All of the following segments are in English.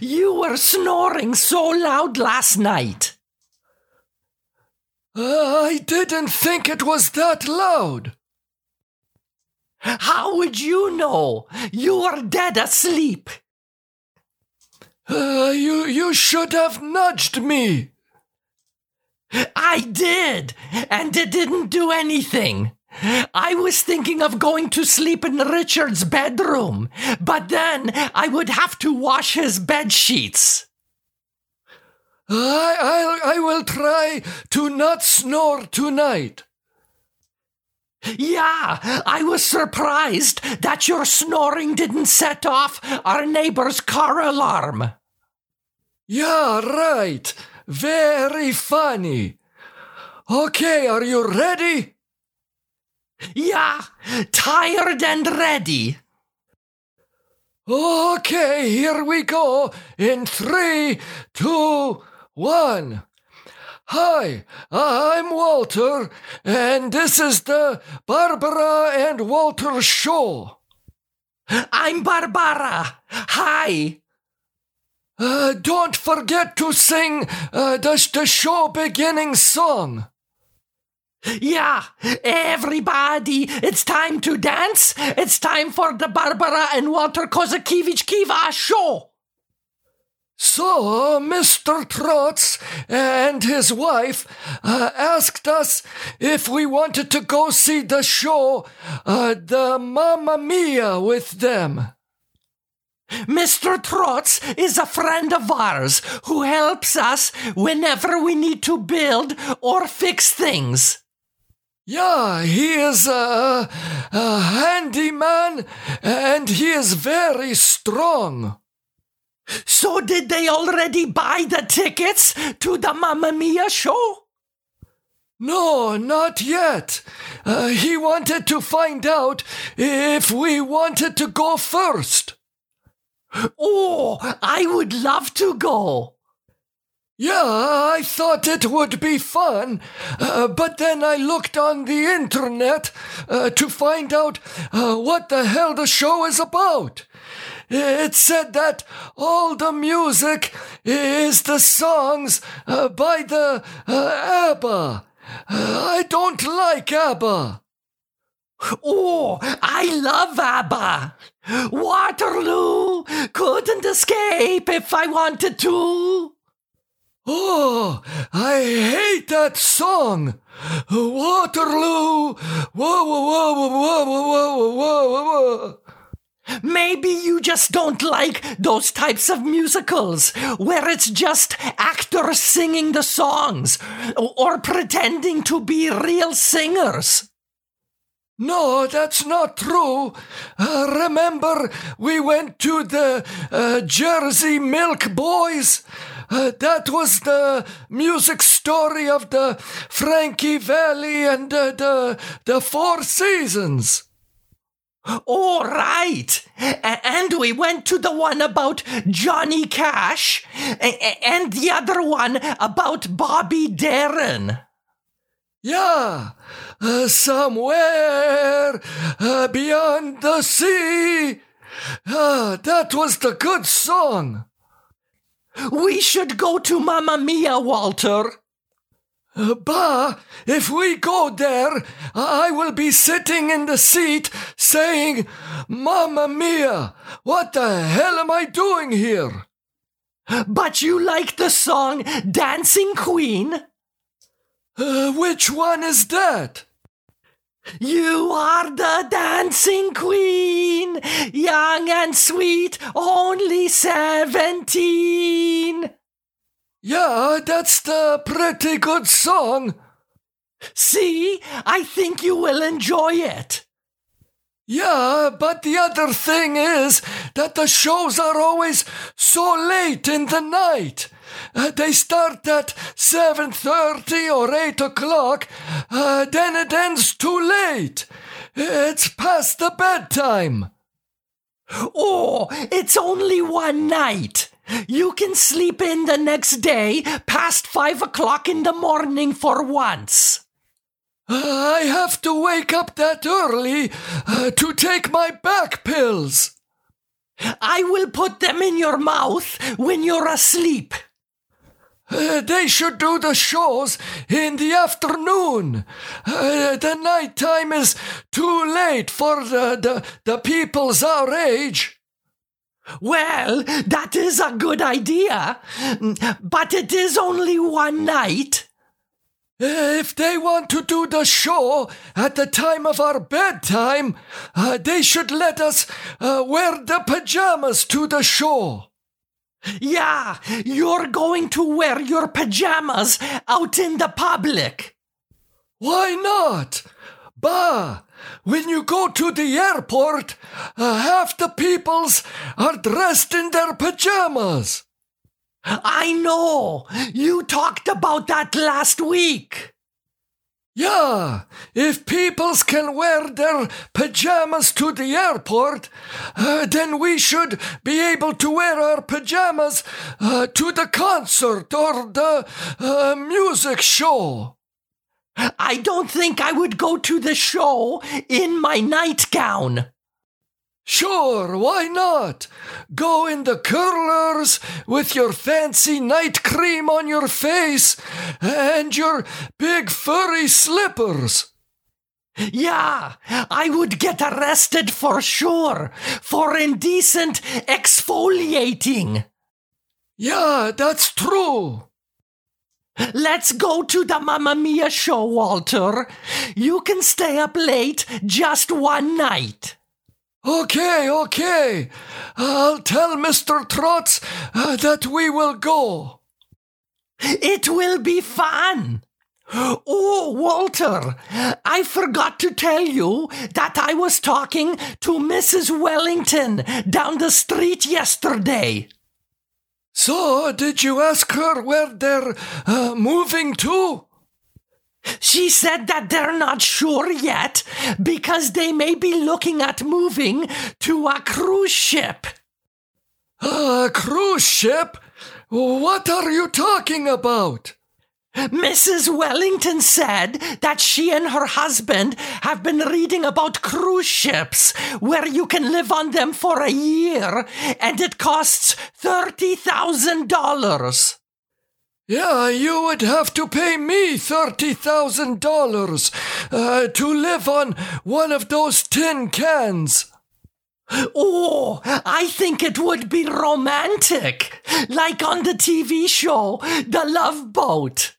You were snoring so loud last night. I didn't think it was that loud. How would you know? You were dead asleep. Uh, you, you should have nudged me. I did, and it didn't do anything. I was thinking of going to sleep in Richard's bedroom, but then I would have to wash his bed sheets. I, I, I will try to not snore tonight. Yeah, I was surprised that your snoring didn't set off our neighbor's car alarm. Yeah, right. Very funny. Okay, are you ready? Yeah, tired and ready. Okay, here we go. In three, two, one. Hi, I'm Walter, and this is the Barbara and Walter Show. I'm Barbara. Hi. Uh, don't forget to sing uh, the, the show beginning song. Yeah, everybody, it's time to dance. It's time for the Barbara and Walter Kozakiewicz Kiva show. So, Mr. Trotz and his wife uh, asked us if we wanted to go see the show, uh, the Mamma Mia, with them. Mr. Trotz is a friend of ours who helps us whenever we need to build or fix things. Yeah, he is a, a handy man and he is very strong. So, did they already buy the tickets to the Mamma Mia show? No, not yet. Uh, he wanted to find out if we wanted to go first. Oh, I would love to go. Yeah, I thought it would be fun, uh, but then I looked on the internet uh, to find out uh, what the hell the show is about. It said that all the music is the songs uh, by the uh, ABBA. Uh, I don't like ABBA. Oh, I love ABBA. Waterloo couldn't escape if I wanted to. Oh, I hate that song. Waterloo. Whoa, whoa, whoa, whoa, whoa, whoa, whoa, whoa. Maybe you just don't like those types of musicals where it's just actors singing the songs or pretending to be real singers. No, that's not true. Uh, remember, we went to the uh, Jersey Milk Boys uh, that was the music story of the Frankie Valli and uh, the, the Four Seasons. All right. And we went to the one about Johnny Cash and the other one about Bobby Darin. Yeah, uh, somewhere uh, beyond the sea. Ah, that was the good song. We should go to Mamma Mia, Walter. Bah, if we go there, I will be sitting in the seat saying, Mamma Mia, what the hell am I doing here? But you like the song Dancing Queen? Uh, which one is that? You are the dancing queen, young and sweet, only seventeen. Yeah, that's the pretty good song. See, I think you will enjoy it. Yeah, but the other thing is that the shows are always so late in the night. Uh, they start at 7.30 or 8 o'clock, uh, then it ends too late. It's past the bedtime. Oh, it's only one night. You can sleep in the next day past five o'clock in the morning for once. I have to wake up that early uh, to take my back pills. I will put them in your mouth when you're asleep. Uh, they should do the shows in the afternoon. Uh, the night time is too late for the, the, the peoples our age. Well, that is a good idea, but it is only one night. If they want to do the show at the time of our bedtime, uh, they should let us uh, wear the pajamas to the show. Yeah, you're going to wear your pajamas out in the public. Why not? Bah! When you go to the airport, uh, half the peoples are dressed in their pajamas. I know. You talked about that last week. Yeah, if peoples can wear their pajamas to the airport, uh, then we should be able to wear our pajamas uh, to the concert or the uh, music show. I don't think I would go to the show in my nightgown. Sure, why not? Go in the curlers with your fancy night cream on your face and your big furry slippers. Yeah, I would get arrested for sure for indecent exfoliating. Yeah, that's true. Let's go to the Mamma Mia show, Walter. You can stay up late just one night. Okay, okay. I'll tell Mr. Trotz uh, that we will go. It will be fun. Oh, Walter, I forgot to tell you that I was talking to Mrs. Wellington down the street yesterday. So, did you ask her where they're uh, moving to? She said that they're not sure yet because they may be looking at moving to a cruise ship. A cruise ship? What are you talking about? Mrs. Wellington said that she and her husband have been reading about cruise ships where you can live on them for a year and it costs $30,000. Yeah, you would have to pay me $30,000 uh, to live on one of those tin cans. Oh, I think it would be romantic, like on the TV show The Love Boat.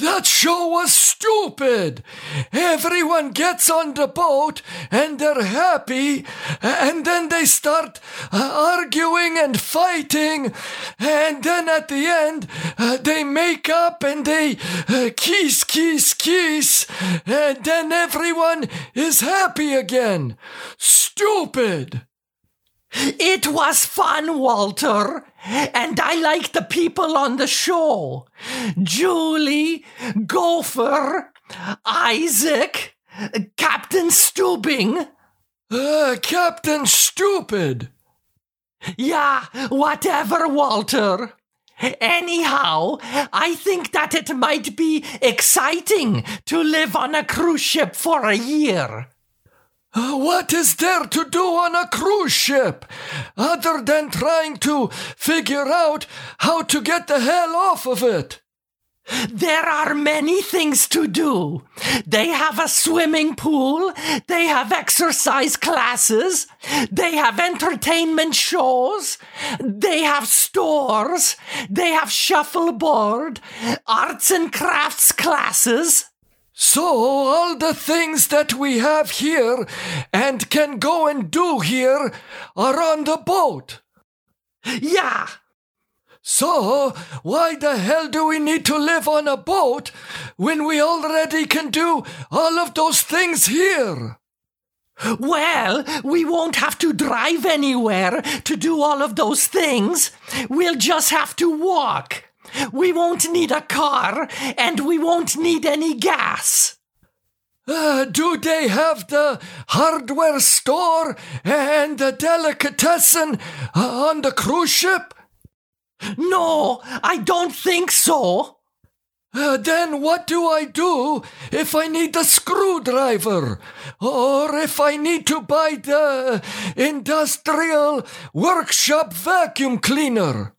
That show was stupid. Everyone gets on the boat and they're happy, and then they start uh, arguing and fighting, and then at the end uh, they make up and they uh, kiss, kiss, kiss, and then everyone is happy again. Stupid. It was fun, Walter, and I like the people on the show. Julie, Gopher, Isaac, Captain Stubing. Uh, Captain Stupid. Yeah, whatever, Walter. Anyhow, I think that it might be exciting to live on a cruise ship for a year. What is there to do on a cruise ship other than trying to figure out how to get the hell off of it? There are many things to do. They have a swimming pool, they have exercise classes, they have entertainment shows, they have stores, they have shuffleboard, arts and crafts classes. So, all the things that we have here and can go and do here are on the boat. Yeah. So, why the hell do we need to live on a boat when we already can do all of those things here? Well, we won't have to drive anywhere to do all of those things. We'll just have to walk. We won't need a car, and we won't need any gas. Uh, do they have the hardware store and the delicatessen uh, on the cruise ship? No, I don't think so. Uh, then what do I do if I need a screwdriver? Or if I need to buy the industrial workshop vacuum cleaner?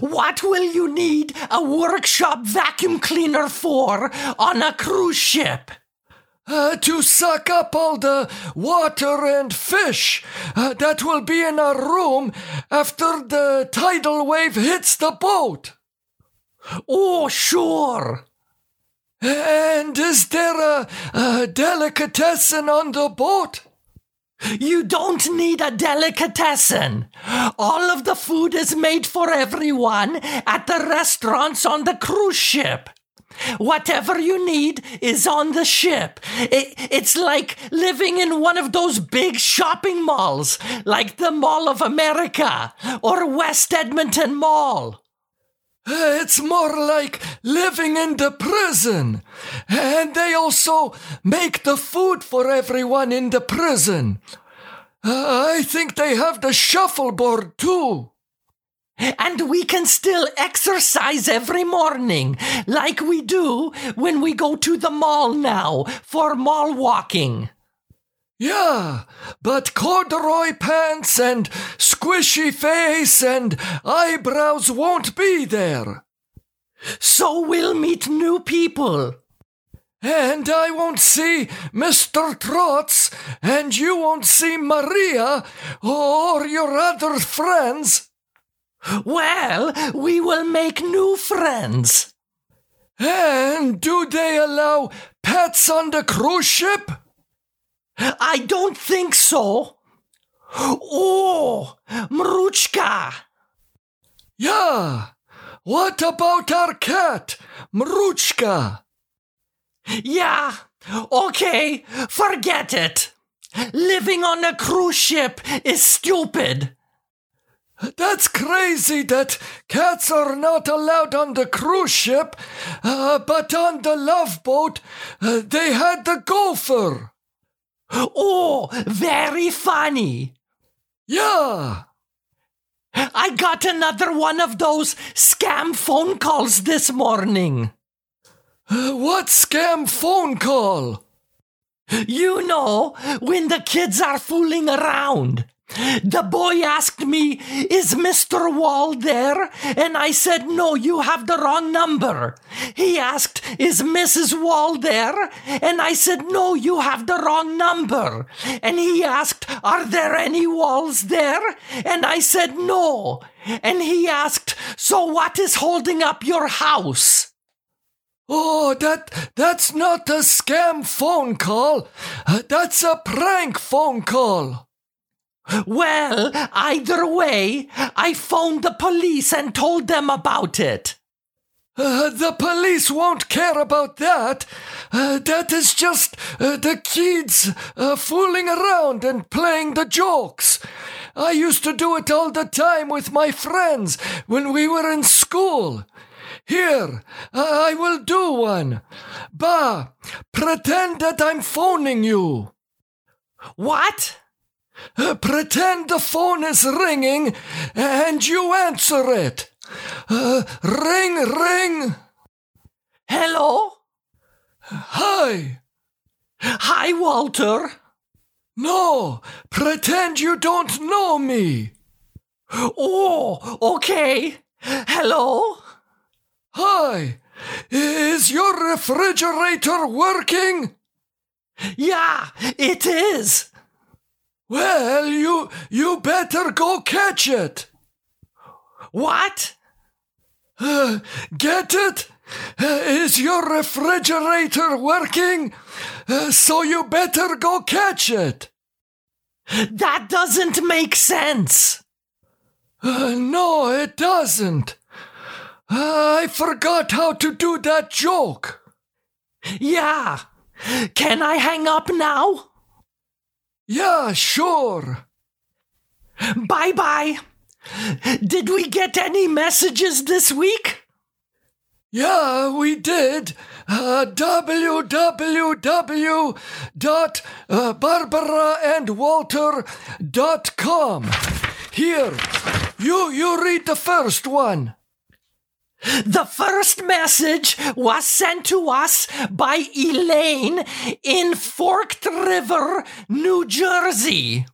What will you need a workshop vacuum cleaner for on a cruise ship? Uh, to suck up all the water and fish uh, that will be in our room after the tidal wave hits the boat. Oh, sure. And is there a, a delicatessen on the boat? You don't need a delicatessen. All of the food is made for everyone at the restaurants on the cruise ship. Whatever you need is on the ship. It, it's like living in one of those big shopping malls, like the Mall of America or West Edmonton Mall. It's more like living in the prison. And they also make the food for everyone in the prison. Uh, I think they have the shuffleboard too. And we can still exercise every morning, like we do when we go to the mall now for mall walking. Yeah, but corduroy pants and squishy face and eyebrows won't be there. So we'll meet new people. And I won't see Mr. Trotz, and you won't see Maria or your other friends. Well, we will make new friends. And do they allow pets on the cruise ship? I don't think so. Oh, Mruchka. Yeah. What about our cat, Mruchka? Yeah, okay, forget it. Living on a cruise ship is stupid. That's crazy that cats are not allowed on the cruise ship, uh, but on the love boat, uh, they had the gopher. Oh, very funny. Yeah. I got another one of those scam phone calls this morning. What scam phone call? You know, when the kids are fooling around. The boy asked me, Is Mr. Wall there? And I said, No, you have the wrong number. He asked, Is Mrs. Wall there? And I said, No, you have the wrong number. And he asked, Are there any walls there? And I said, No. And he asked, So what is holding up your house? Oh, that that's not a scam phone call. Uh, that's a prank phone call. Well, either way, I phoned the police and told them about it. Uh, the police won't care about that. Uh, that is just uh, the kids uh, fooling around and playing the jokes. I used to do it all the time with my friends when we were in school. Here, I will do one. Bah, pretend that I'm phoning you. What? Pretend the phone is ringing and you answer it. Uh, ring, ring. Hello? Hi. Hi, Walter. No, pretend you don't know me. Oh, okay. Hello? Hi. Is your refrigerator working? Yeah, it is. Well, you you better go catch it. What? Uh, get it? Uh, is your refrigerator working? Uh, so you better go catch it. That doesn't make sense. No, it doesn't. I forgot how to do that joke. Yeah. Can I hang up now? Yeah, sure. Bye bye. Did we get any messages this week? Yeah, we did. Uh, www.barbaraandwalter.com. Here, you you read the first one. The first message was sent to us by Elaine in Forked River, New Jersey.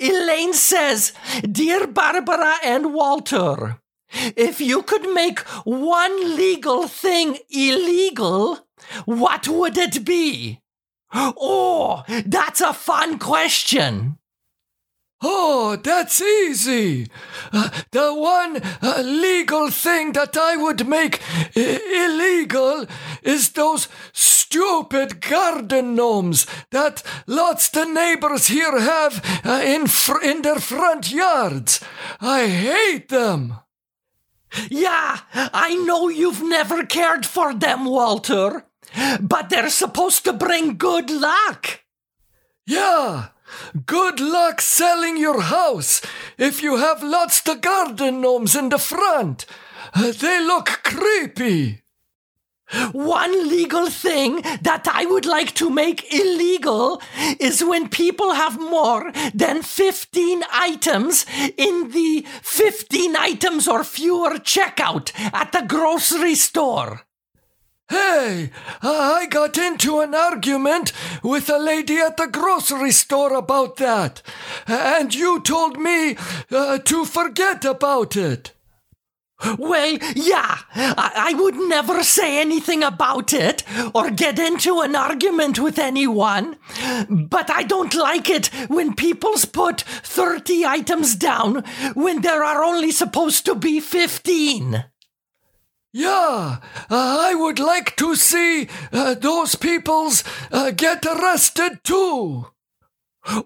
Elaine says, Dear Barbara and Walter, if you could make one legal thing illegal, what would it be? Oh, that's a fun question. Oh, that's easy. Uh, the one uh, legal thing that I would make I- illegal is those stupid garden gnomes that lots the neighbors here have uh, in fr- in their front yards. I hate them. Yeah, I know you've never cared for them, Walter, but they're supposed to bring good luck. Yeah. Good luck selling your house if you have lots of garden gnomes in the front. Uh, they look creepy. One legal thing that I would like to make illegal is when people have more than 15 items in the 15 items or fewer checkout at the grocery store. Hey, I got into an argument with a lady at the grocery store about that, and you told me uh, to forget about it. Well, yeah, I-, I would never say anything about it or get into an argument with anyone, but I don't like it when people's put 30 items down when there are only supposed to be 15. Yeah, uh, I would like to see uh, those peoples uh, get arrested too.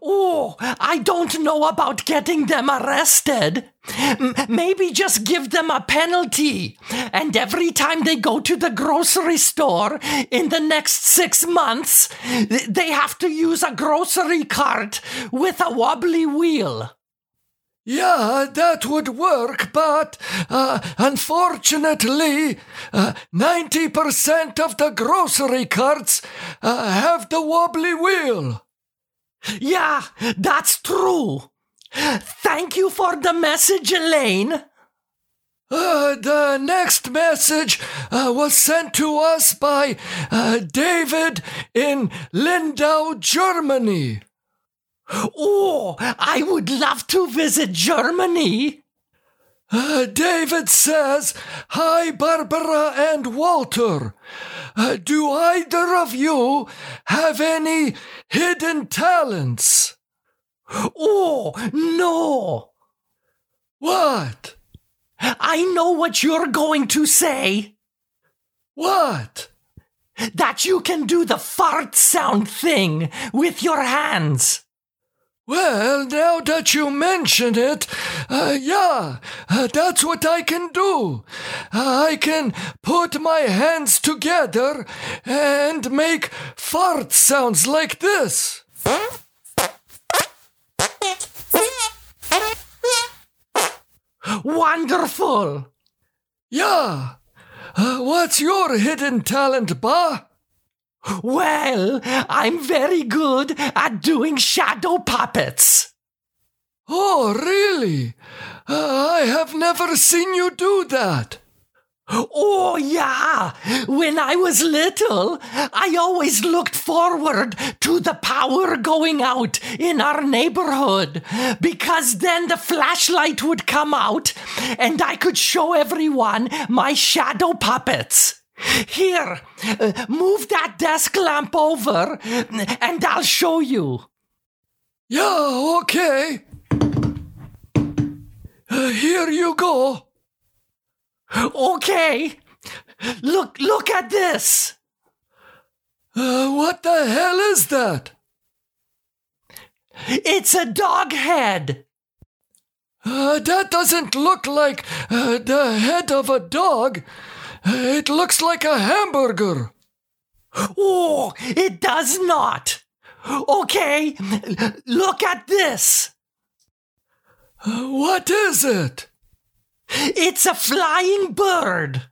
Oh, I don't know about getting them arrested. M- maybe just give them a penalty. And every time they go to the grocery store in the next six months, th- they have to use a grocery cart with a wobbly wheel. Yeah, that would work, but uh, unfortunately, uh, 90% of the grocery carts uh, have the wobbly wheel. Yeah, that's true. Thank you for the message, Elaine. Uh, the next message uh, was sent to us by uh, David in Lindau, Germany. Oh, I would love to visit Germany. Uh, David says, Hi, Barbara and Walter. Uh, do either of you have any hidden talents? Oh, no. What? I know what you're going to say. What? That you can do the fart sound thing with your hands. Well, now that you mention it, uh, yeah, uh, that's what I can do. Uh, I can put my hands together and make fart sounds like this. Wonderful. Yeah. Uh, what's your hidden talent, Ba? Well, I'm very good at doing shadow puppets. Oh, really? Uh, I have never seen you do that. Oh, yeah. When I was little, I always looked forward to the power going out in our neighborhood because then the flashlight would come out and I could show everyone my shadow puppets. Here, uh, move that desk lamp over and I'll show you. Yeah, okay. Uh, here you go. Okay. Look, look at this. Uh, what the hell is that? It's a dog head. Uh, that doesn't look like uh, the head of a dog. It looks like a hamburger. Oh, it does not. Okay, look at this. What is it? It's a flying bird.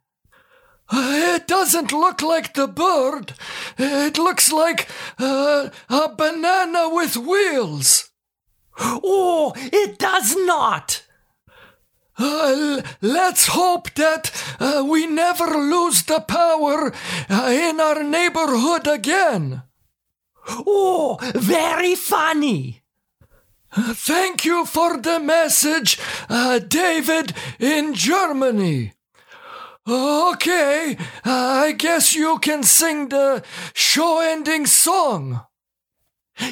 It doesn't look like the bird. It looks like uh, a banana with wheels. Oh, it does not. Uh, let's hope that uh, we never lose the power uh, in our neighborhood again. Oh, very funny. Thank you for the message, uh, David in Germany. Okay, I guess you can sing the show ending song.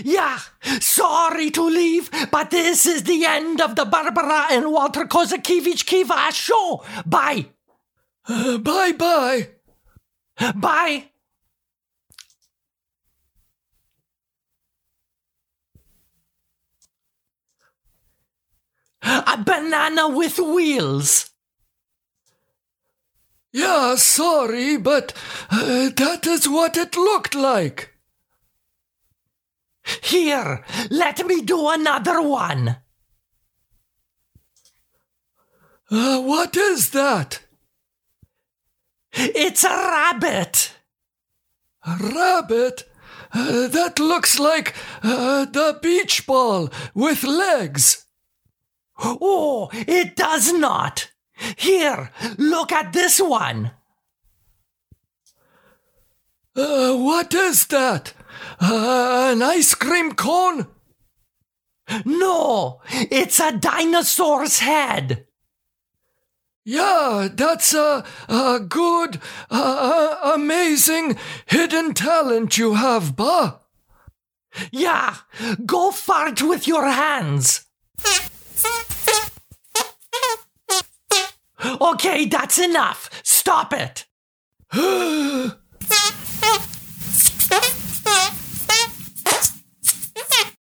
Yeah, sorry to leave, but this is the end of the Barbara and Walter Kozakiewicz Kiva show. Bye. Uh, bye bye. Bye. A banana with wheels. Yeah, sorry, but uh, that is what it looked like. Here, let me do another one. Uh, what is that? It's a rabbit. A rabbit? Uh, that looks like uh, the beach ball with legs. Oh, it does not. Here, look at this one. Uh, what is that? An ice cream cone? No, it's a dinosaur's head. Yeah, that's a, a good, uh, amazing hidden talent you have, Ba. Yeah, go fart with your hands. Okay, that's enough. Stop it.